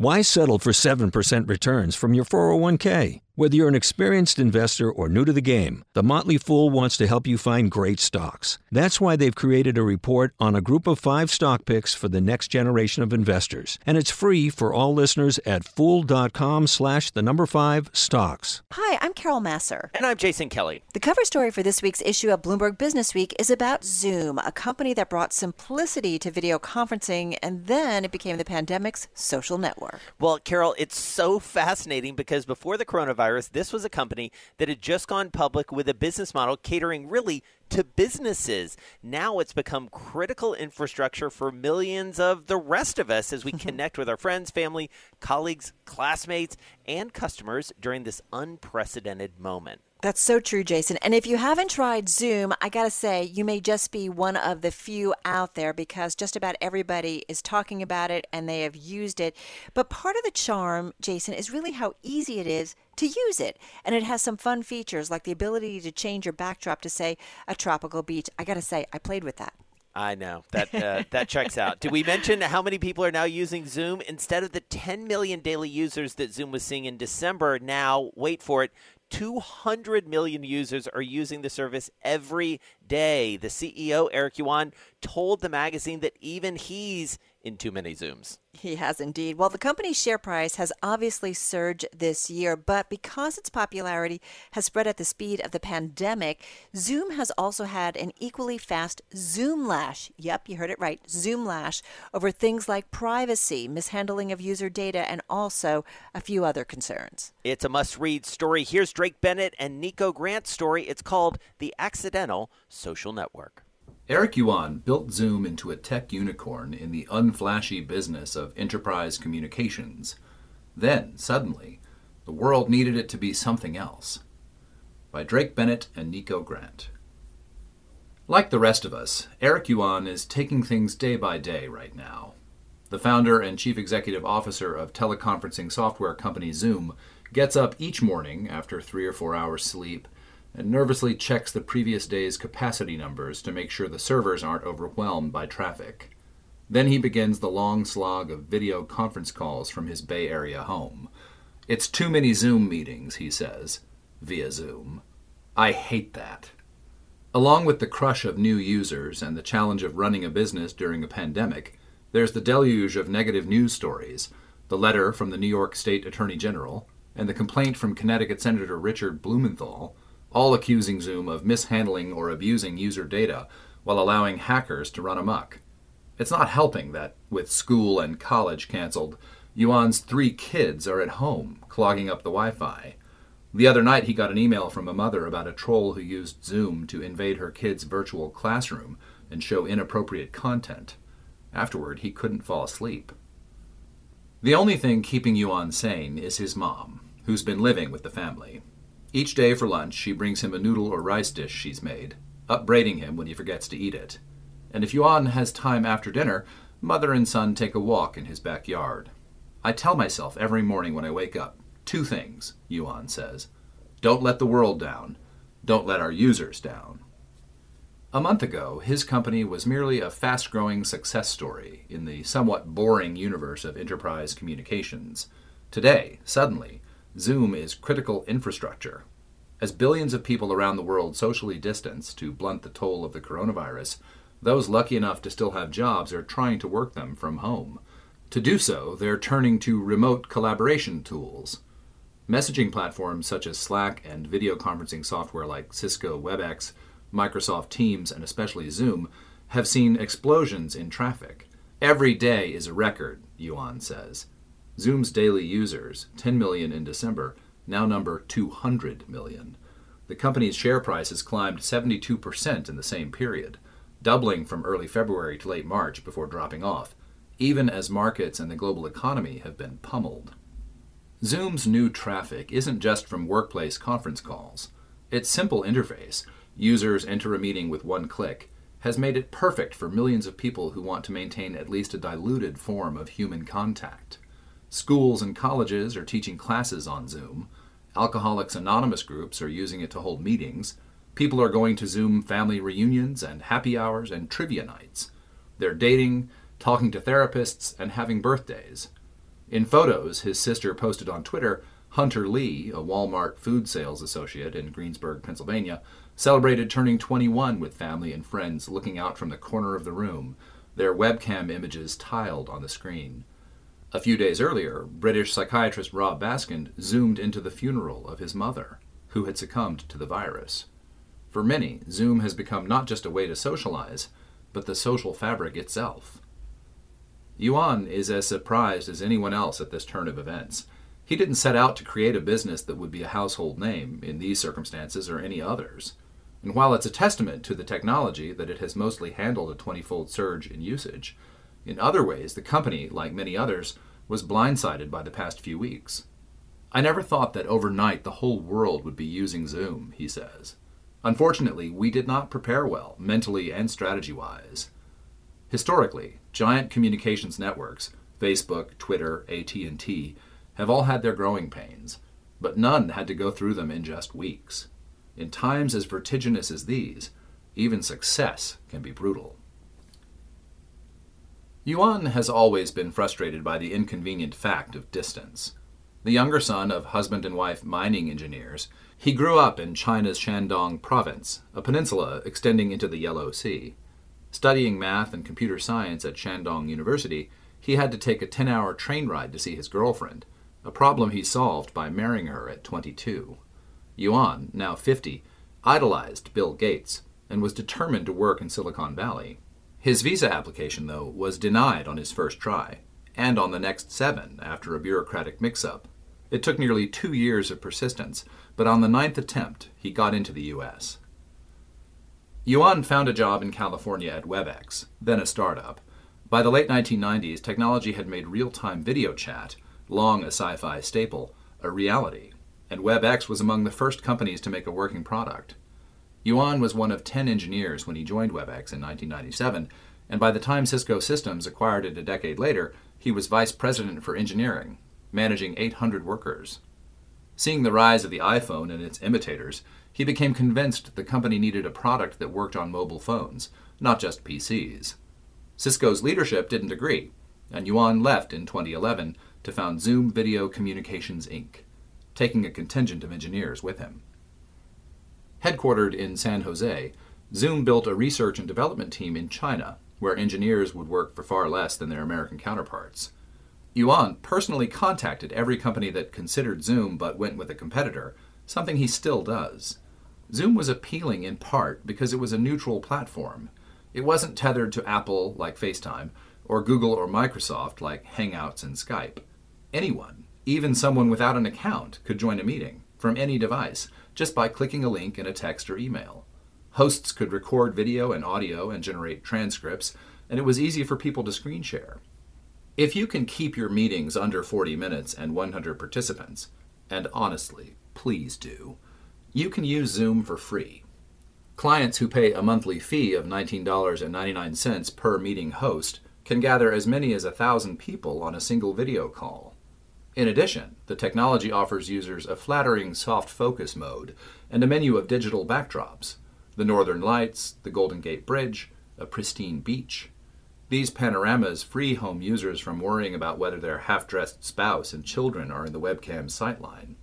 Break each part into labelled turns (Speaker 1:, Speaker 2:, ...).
Speaker 1: Why settle for 7% returns from your 401k? Whether you're an experienced investor or new to the game, The Motley Fool wants to help you find great stocks. That's why they've created a report on a group of five stock picks for the next generation of investors. And it's free for all listeners at fool.com slash the number five stocks.
Speaker 2: Hi, I'm Carol Massar.
Speaker 3: And I'm Jason Kelly.
Speaker 2: The cover story for this week's issue of Bloomberg Business Week is about Zoom, a company that brought simplicity to video conferencing, and then it became the pandemic's social network.
Speaker 3: Well, Carol, it's so fascinating because before the coronavirus, this was a company that had just gone public with a business model catering really to businesses. Now it's become critical infrastructure for millions of the rest of us as we connect with our friends, family, colleagues, classmates, and customers during this unprecedented moment.
Speaker 2: That's so true, Jason. And if you haven't tried Zoom, I got to say, you may just be one of the few out there because just about everybody is talking about it and they have used it. But part of the charm, Jason, is really how easy it is to use it. And it has some fun features like the ability to change your backdrop to, say, a tropical beach. I got to say, I played with that.
Speaker 3: I know that uh, that checks out. Did we mention how many people are now using Zoom instead of the 10 million daily users that Zoom was seeing in December? Now, wait for it, 200 million users are using the service every day. The CEO, Eric Yuan, told the magazine that even he's in too many Zooms.
Speaker 2: He has indeed. Well, the company's share price has obviously surged this year, but because its popularity has spread at the speed of the pandemic, Zoom has also had an equally fast Zoom lash. Yep, you heard it right. Zoom lash over things like privacy, mishandling of user data, and also a few other concerns.
Speaker 3: It's a must read story. Here's Drake Bennett and Nico Grant's story. It's called The Accidental Social Network.
Speaker 4: Eric Yuan built Zoom into a tech unicorn in the unflashy business of enterprise communications. Then, suddenly, the world needed it to be something else. By Drake Bennett and Nico Grant. Like the rest of us, Eric Yuan is taking things day by day right now. The founder and chief executive officer of teleconferencing software company Zoom gets up each morning after three or four hours sleep and nervously checks the previous day's capacity numbers to make sure the servers aren't overwhelmed by traffic. Then he begins the long slog of video conference calls from his Bay Area home. It's too many Zoom meetings, he says, via Zoom. I hate that. Along with the crush of new users and the challenge of running a business during a pandemic, there's the deluge of negative news stories, the letter from the New York State Attorney General, and the complaint from Connecticut Senator Richard Blumenthal all accusing Zoom of mishandling or abusing user data while allowing hackers to run amok. It's not helping that, with school and college canceled, Yuan's three kids are at home, clogging up the Wi Fi. The other night, he got an email from a mother about a troll who used Zoom to invade her kid's virtual classroom and show inappropriate content. Afterward, he couldn't fall asleep. The only thing keeping Yuan sane is his mom, who's been living with the family. Each day for lunch, she brings him a noodle or rice dish she's made, upbraiding him when he forgets to eat it. And if Yuan has time after dinner, mother and son take a walk in his backyard. I tell myself every morning when I wake up two things, Yuan says. Don't let the world down. Don't let our users down. A month ago, his company was merely a fast growing success story in the somewhat boring universe of enterprise communications. Today, suddenly, Zoom is critical infrastructure. As billions of people around the world socially distance to blunt the toll of the coronavirus, those lucky enough to still have jobs are trying to work them from home. To do so, they're turning to remote collaboration tools. Messaging platforms such as Slack and video conferencing software like Cisco WebEx, Microsoft Teams, and especially Zoom have seen explosions in traffic. Every day is a record, Yuan says. Zoom's daily users, 10 million in December, now number 200 million. The company's share price has climbed 72% in the same period, doubling from early February to late March before dropping off, even as markets and the global economy have been pummeled. Zoom's new traffic isn't just from workplace conference calls. Its simple interface, users enter a meeting with one click, has made it perfect for millions of people who want to maintain at least a diluted form of human contact. Schools and colleges are teaching classes on Zoom. Alcoholics Anonymous groups are using it to hold meetings. People are going to Zoom family reunions and happy hours and trivia nights. They're dating, talking to therapists, and having birthdays. In photos his sister posted on Twitter, Hunter Lee, a Walmart food sales associate in Greensburg, Pennsylvania, celebrated turning 21 with family and friends looking out from the corner of the room, their webcam images tiled on the screen. A few days earlier, British psychiatrist Rob Baskin zoomed into the funeral of his mother, who had succumbed to the virus. For many, Zoom has become not just a way to socialize, but the social fabric itself. Yuan is as surprised as anyone else at this turn of events. He didn't set out to create a business that would be a household name in these circumstances or any others. And while it's a testament to the technology that it has mostly handled a 20 fold surge in usage, in other ways the company, like many others, was blindsided by the past few weeks. I never thought that overnight the whole world would be using Zoom, he says. Unfortunately, we did not prepare well, mentally and strategy wise. Historically, giant communications networks, Facebook, Twitter, AT&T, have all had their growing pains, but none had to go through them in just weeks. In times as vertiginous as these, even success can be brutal. Yuan has always been frustrated by the inconvenient fact of distance. The younger son of husband and wife mining engineers, he grew up in China's Shandong province, a peninsula extending into the Yellow Sea. Studying math and computer science at Shandong University, he had to take a 10 hour train ride to see his girlfriend, a problem he solved by marrying her at 22. Yuan, now 50, idolized Bill Gates and was determined to work in Silicon Valley. His visa application, though, was denied on his first try, and on the next seven after a bureaucratic mix up. It took nearly two years of persistence, but on the ninth attempt, he got into the U.S. Yuan found a job in California at WebEx, then a startup. By the late 1990s, technology had made real time video chat, long a sci fi staple, a reality, and WebEx was among the first companies to make a working product. Yuan was one of 10 engineers when he joined WebEx in 1997, and by the time Cisco Systems acquired it a decade later, he was vice president for engineering, managing 800 workers. Seeing the rise of the iPhone and its imitators, he became convinced the company needed a product that worked on mobile phones, not just PCs. Cisco's leadership didn't agree, and Yuan left in 2011 to found Zoom Video Communications Inc., taking a contingent of engineers with him. Headquartered in San Jose, Zoom built a research and development team in China, where engineers would work for far less than their American counterparts. Yuan personally contacted every company that considered Zoom but went with a competitor, something he still does. Zoom was appealing in part because it was a neutral platform. It wasn't tethered to Apple like FaceTime, or Google or Microsoft like Hangouts and Skype. Anyone, even someone without an account, could join a meeting from any device just by clicking a link in a text or email. Hosts could record video and audio and generate transcripts, and it was easy for people to screen share. If you can keep your meetings under 40 minutes and 100 participants, and honestly, please do, you can use Zoom for free. Clients who pay a monthly fee of $19.99 per meeting host can gather as many as a thousand people on a single video call. In addition, the technology offers users a flattering soft focus mode and a menu of digital backdrops the Northern Lights, the Golden Gate Bridge, a pristine beach. These panoramas free home users from worrying about whether their half dressed spouse and children are in the webcam's sightline.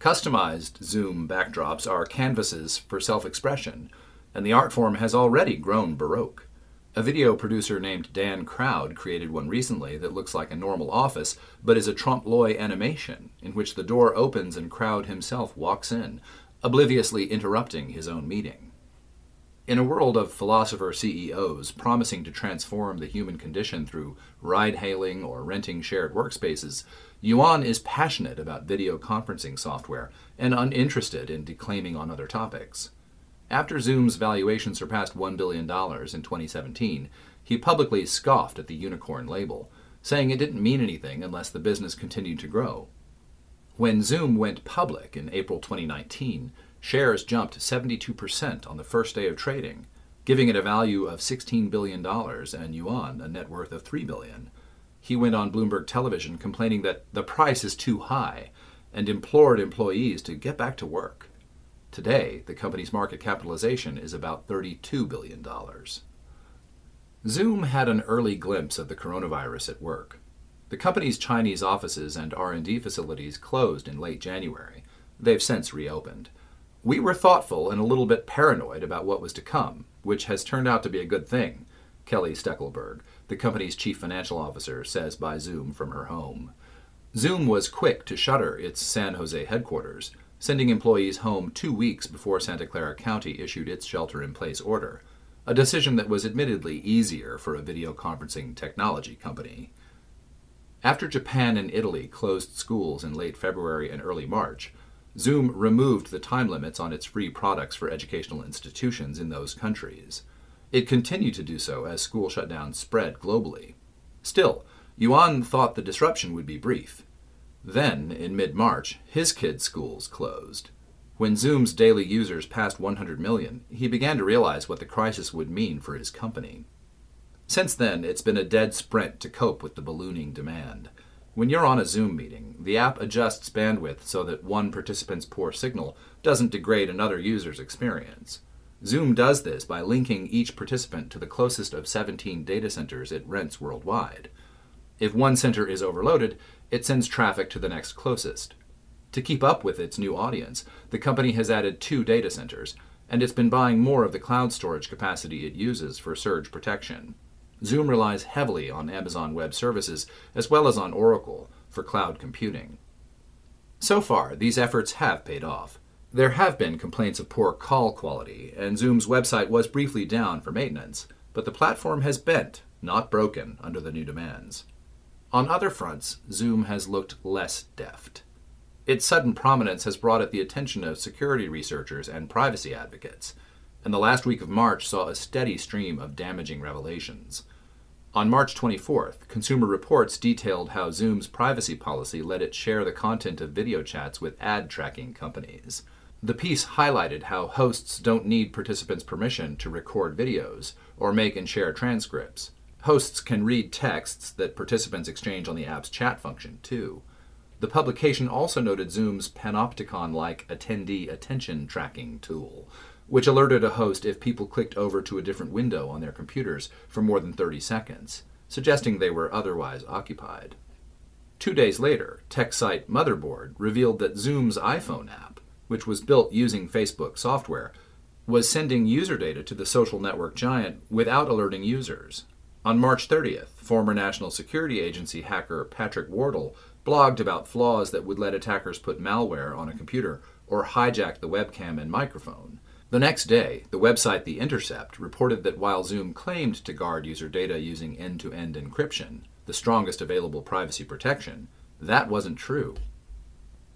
Speaker 4: Customized Zoom backdrops are canvases for self expression, and the art form has already grown baroque. A video producer named Dan Crowd created one recently that looks like a normal office, but is a trompe l'oeil animation in which the door opens and Crowd himself walks in, obliviously interrupting his own meeting. In a world of philosopher CEOs promising to transform the human condition through ride hailing or renting shared workspaces, Yuan is passionate about video conferencing software and uninterested in declaiming on other topics. After Zoom's valuation surpassed $1 billion in 2017, he publicly scoffed at the unicorn label, saying it didn't mean anything unless the business continued to grow. When Zoom went public in April 2019, shares jumped 72% on the first day of trading, giving it a value of $16 billion and Yuan a net worth of 3 billion. He went on Bloomberg television complaining that the price is too high and implored employees to get back to work. Today, the company's market capitalization is about $32 billion. Zoom had an early glimpse of the coronavirus at work. The company's Chinese offices and R&D facilities closed in late January. They've since reopened. We were thoughtful and a little bit paranoid about what was to come, which has turned out to be a good thing, Kelly Steckelberg, the company's chief financial officer, says by Zoom from her home. Zoom was quick to shutter its San Jose headquarters, sending employees home two weeks before Santa Clara County issued its shelter in place order, a decision that was admittedly easier for a video conferencing technology company. After Japan and Italy closed schools in late February and early March, Zoom removed the time limits on its free products for educational institutions in those countries. It continued to do so as school shutdowns spread globally. Still, Yuan thought the disruption would be brief. Then, in mid March, his kids' schools closed. When Zoom's daily users passed 100 million, he began to realize what the crisis would mean for his company. Since then, it's been a dead sprint to cope with the ballooning demand. When you're on a Zoom meeting, the app adjusts bandwidth so that one participant's poor signal doesn't degrade another user's experience. Zoom does this by linking each participant to the closest of 17 data centers it rents worldwide. If one center is overloaded, it sends traffic to the next closest. To keep up with its new audience, the company has added two data centers, and it's been buying more of the cloud storage capacity it uses for surge protection. Zoom relies heavily on Amazon Web Services as well as on Oracle for cloud computing. So far, these efforts have paid off. There have been complaints of poor call quality, and Zoom's website was briefly down for maintenance, but the platform has bent, not broken, under the new demands. On other fronts, Zoom has looked less deft. Its sudden prominence has brought it the attention of security researchers and privacy advocates and the last week of March saw a steady stream of damaging revelations. On March 24th, Consumer Reports detailed how Zoom's privacy policy let it share the content of video chats with ad tracking companies. The piece highlighted how hosts don't need participants' permission to record videos or make and share transcripts. Hosts can read texts that participants exchange on the app's chat function, too. The publication also noted Zoom's panopticon like attendee attention tracking tool, which alerted a host if people clicked over to a different window on their computers for more than 30 seconds, suggesting they were otherwise occupied. Two days later, tech site Motherboard revealed that Zoom's iPhone app, which was built using Facebook software, was sending user data to the social network giant without alerting users. On March 30th, former National Security Agency hacker Patrick Wardle blogged about flaws that would let attackers put malware on a computer or hijack the webcam and microphone. The next day, the website The Intercept reported that while Zoom claimed to guard user data using end to end encryption, the strongest available privacy protection, that wasn't true.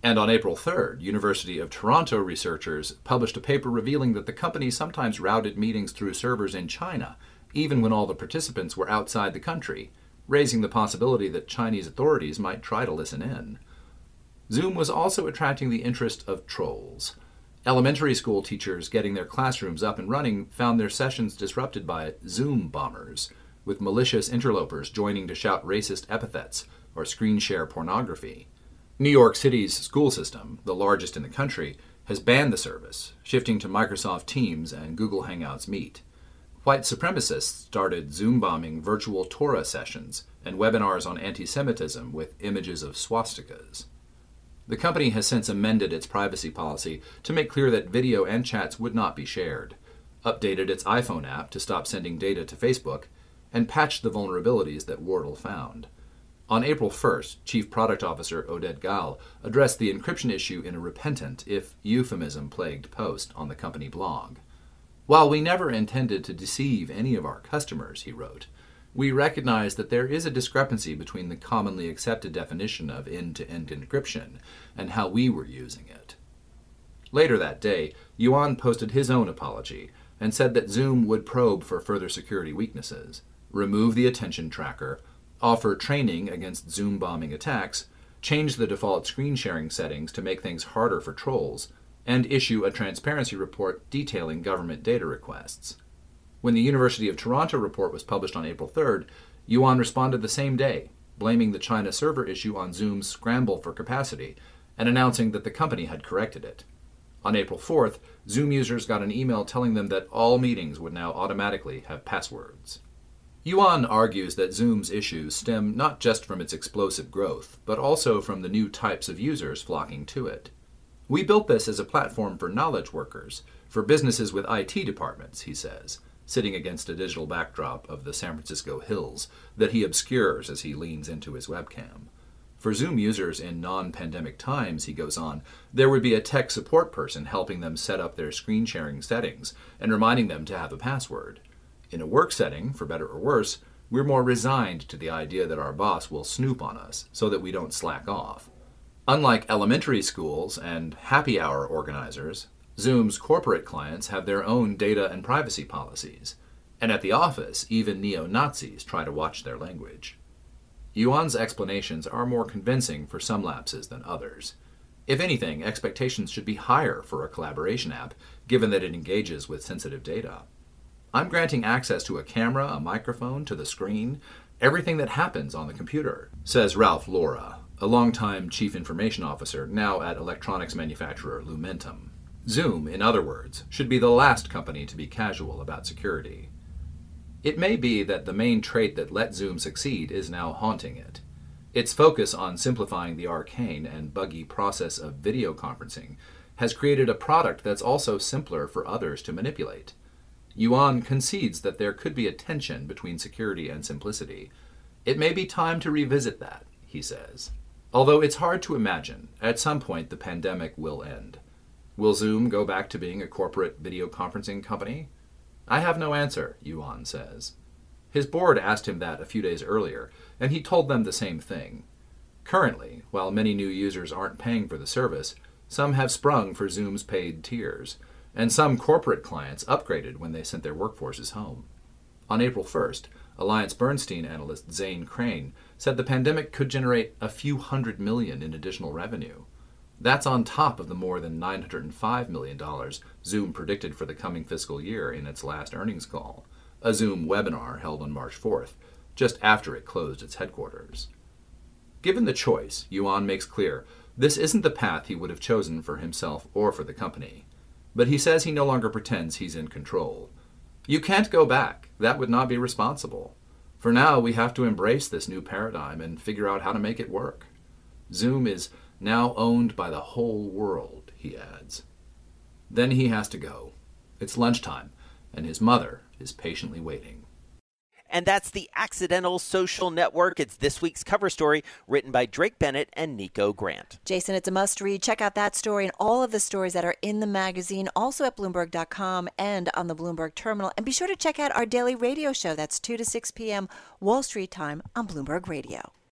Speaker 4: And on April 3rd, University of Toronto researchers published a paper revealing that the company sometimes routed meetings through servers in China, even when all the participants were outside the country, raising the possibility that Chinese authorities might try to listen in. Zoom was also attracting the interest of trolls. Elementary school teachers getting their classrooms up and running found their sessions disrupted by Zoom bombers, with malicious interlopers joining to shout racist epithets or screen share pornography. New York City's school system, the largest in the country, has banned the service, shifting to Microsoft Teams and Google Hangouts Meet. White supremacists started Zoom bombing virtual Torah sessions and webinars on anti Semitism with images of swastikas. The company has since amended its privacy policy to make clear that video and chats would not be shared, updated its iPhone app to stop sending data to Facebook, and patched the vulnerabilities that Wardle found. On April 1st, Chief Product Officer Oded Gal addressed the encryption issue in a repentant, if euphemism plagued post on the company blog. While we never intended to deceive any of our customers, he wrote, we recognize that there is a discrepancy between the commonly accepted definition of end to end encryption and how we were using it. Later that day, Yuan posted his own apology and said that Zoom would probe for further security weaknesses, remove the attention tracker, offer training against Zoom bombing attacks, change the default screen sharing settings to make things harder for trolls, and issue a transparency report detailing government data requests. When the University of Toronto report was published on April 3rd, Yuan responded the same day, blaming the China server issue on Zoom's scramble for capacity and announcing that the company had corrected it. On April 4th, Zoom users got an email telling them that all meetings would now automatically have passwords. Yuan argues that Zoom's issues stem not just from its explosive growth, but also from the new types of users flocking to it. We built this as a platform for knowledge workers, for businesses with IT departments, he says, sitting against a digital backdrop of the San Francisco hills that he obscures as he leans into his webcam. For Zoom users in non pandemic times, he goes on, there would be a tech support person helping them set up their screen sharing settings and reminding them to have a password. In a work setting, for better or worse, we're more resigned to the idea that our boss will snoop on us so that we don't slack off. Unlike elementary schools and happy hour organizers, Zoom's corporate clients have their own data and privacy policies. And at the office, even neo Nazis try to watch their language. Yuan's explanations are more convincing for some lapses than others. If anything, expectations should be higher for a collaboration app, given that it engages with sensitive data. I'm granting access to a camera, a microphone, to the screen, everything that happens on the computer, says Ralph Loura, a longtime chief information officer now at electronics manufacturer Lumentum. Zoom, in other words, should be the last company to be casual about security. It may be that the main trait that let Zoom succeed is now haunting it. Its focus on simplifying the arcane and buggy process of video conferencing has created a product that's also simpler for others to manipulate. Yuan concedes that there could be a tension between security and simplicity. It may be time to revisit that, he says. Although it's hard to imagine, at some point the pandemic will end. Will Zoom go back to being a corporate video conferencing company? I have no answer, Yuan says. His board asked him that a few days earlier, and he told them the same thing. Currently, while many new users aren't paying for the service, some have sprung for Zoom's paid tiers, and some corporate clients upgraded when they sent their workforces home. On April 1st, Alliance Bernstein analyst Zane Chrane said the pandemic could generate a few hundred million in additional revenue. That's on top of the more than $905 million Zoom predicted for the coming fiscal year in its last earnings call, a Zoom webinar held on March 4th, just after it closed its headquarters. Given the choice, Yuan makes clear this isn't the path he would have chosen for himself or for the company. But he says he no longer pretends he's in control. You can't go back. That would not be responsible. For now, we have to embrace this new paradigm and figure out how to make it work. Zoom is now owned by the whole world, he adds. Then he has to go. It's lunchtime, and his mother is patiently waiting.
Speaker 3: And that's the Accidental Social Network. It's this week's cover story written by Drake Bennett and Nico Grant.
Speaker 2: Jason, it's a must read. Check out that story and all of the stories that are in the magazine, also at Bloomberg.com and on the Bloomberg Terminal. And be sure to check out our daily radio show. That's 2 to 6 p.m. Wall Street time on Bloomberg Radio.